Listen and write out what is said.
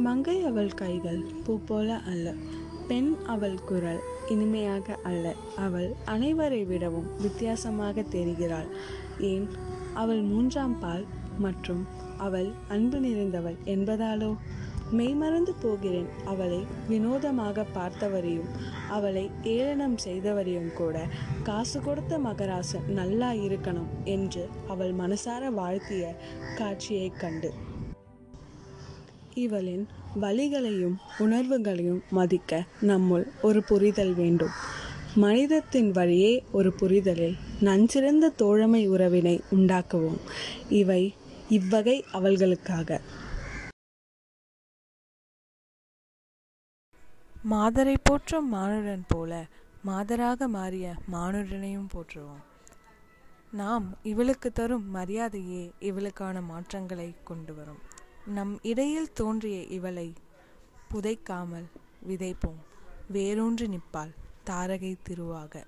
மங்கை அவள் கைகள் பூ போல அல்ல பெண் அவள் குரல் இனிமையாக அல்ல. அவள் அனைவரை விடவும் வித்தியாசமாக தெரிகிறாள். ஏன்? அவள் மூன்றாம் பால் மற்றும் அவள் அன்பு நிறைந்தவள் என்பதாலோ? மெய்மறந்து போகிறேன். அவளை வினோதமாக பார்த்தவரையும் அவளை ஏளனம் செய்தவரையும் கூட காசு கொடுத்த மகராசன் நல்லா இருக்கணும் என்று அவள் மனசார வாழ்த்திய காட்சியைக் கண்டு. இவளின் வழிகளையும் உணர்வுகளையும் மதிக்க நம்முள் ஒரு புரிதல் வேண்டும். மனிதத்தின் வழியே ஒரு புரிதலில் நஞ்சிறந்த தோழமை உறவினை உண்டாக்குவோம். இவை இவ்வகை அவள்களுக்காக. மாதரை போற்றும் மானுடன் போல மாதராக மாறிய மானுடனையும் போற்றுவோம். நாம் இவளுக்கு தரும் மரியாதையே இவளுக்கான மாற்றங்களை கொண்டு வரும். நம் இடையில் தோன்றிய இவளை புதைக்காமல் விதைப்போம். வேரூன்றி நிற்பாள் தாரகை திருவாக.